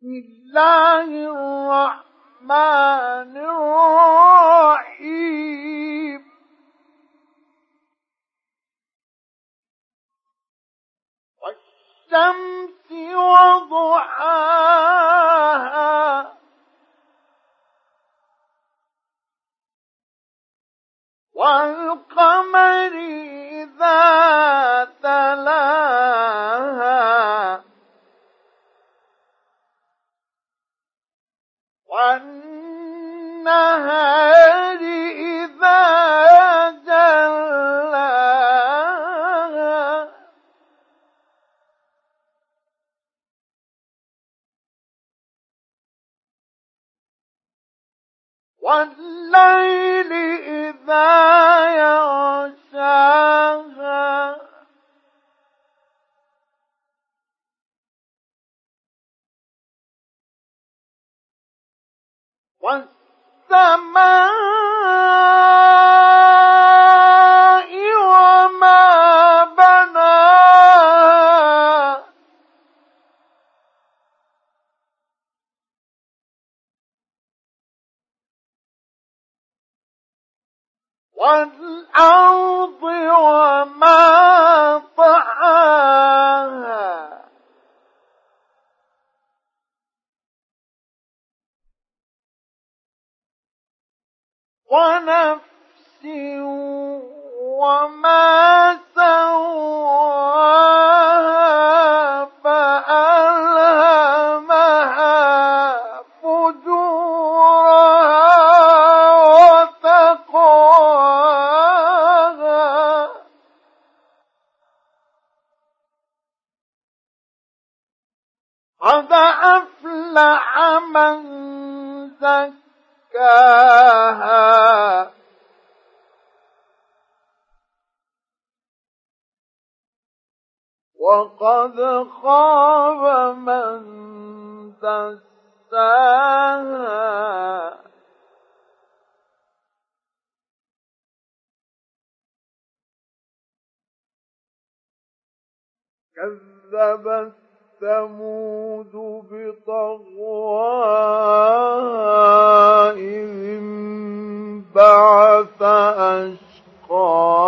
بسم الله الرحمن الرحيم. والشمس وضحاها. والقمر إذا تلاها. والنهار إذا جلاها والليل إذا يغشاها والسماء وما بناها والأرض وما ونفس وما سواها فألهمها فجورها وتقواها. قد أفلح من زكاها. وقد خاب من دساها كذبت ثمود بطغواها إذ انبعث أشقاها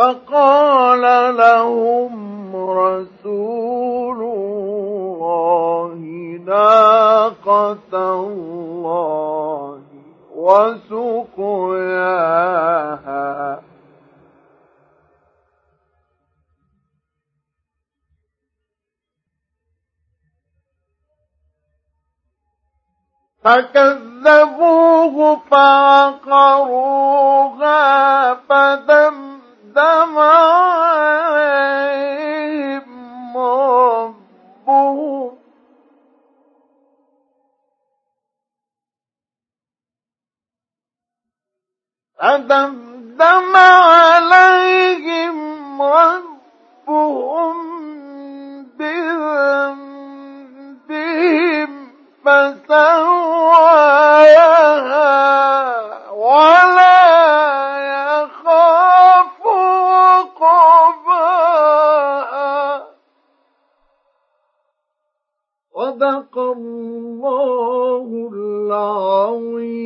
فقال لهم رسول الله ناقة الله وسقياها. فكذبوه فعقروها فدمدم عليهم ربهم فدمدم عليهم ربهم صدق الله العظيم.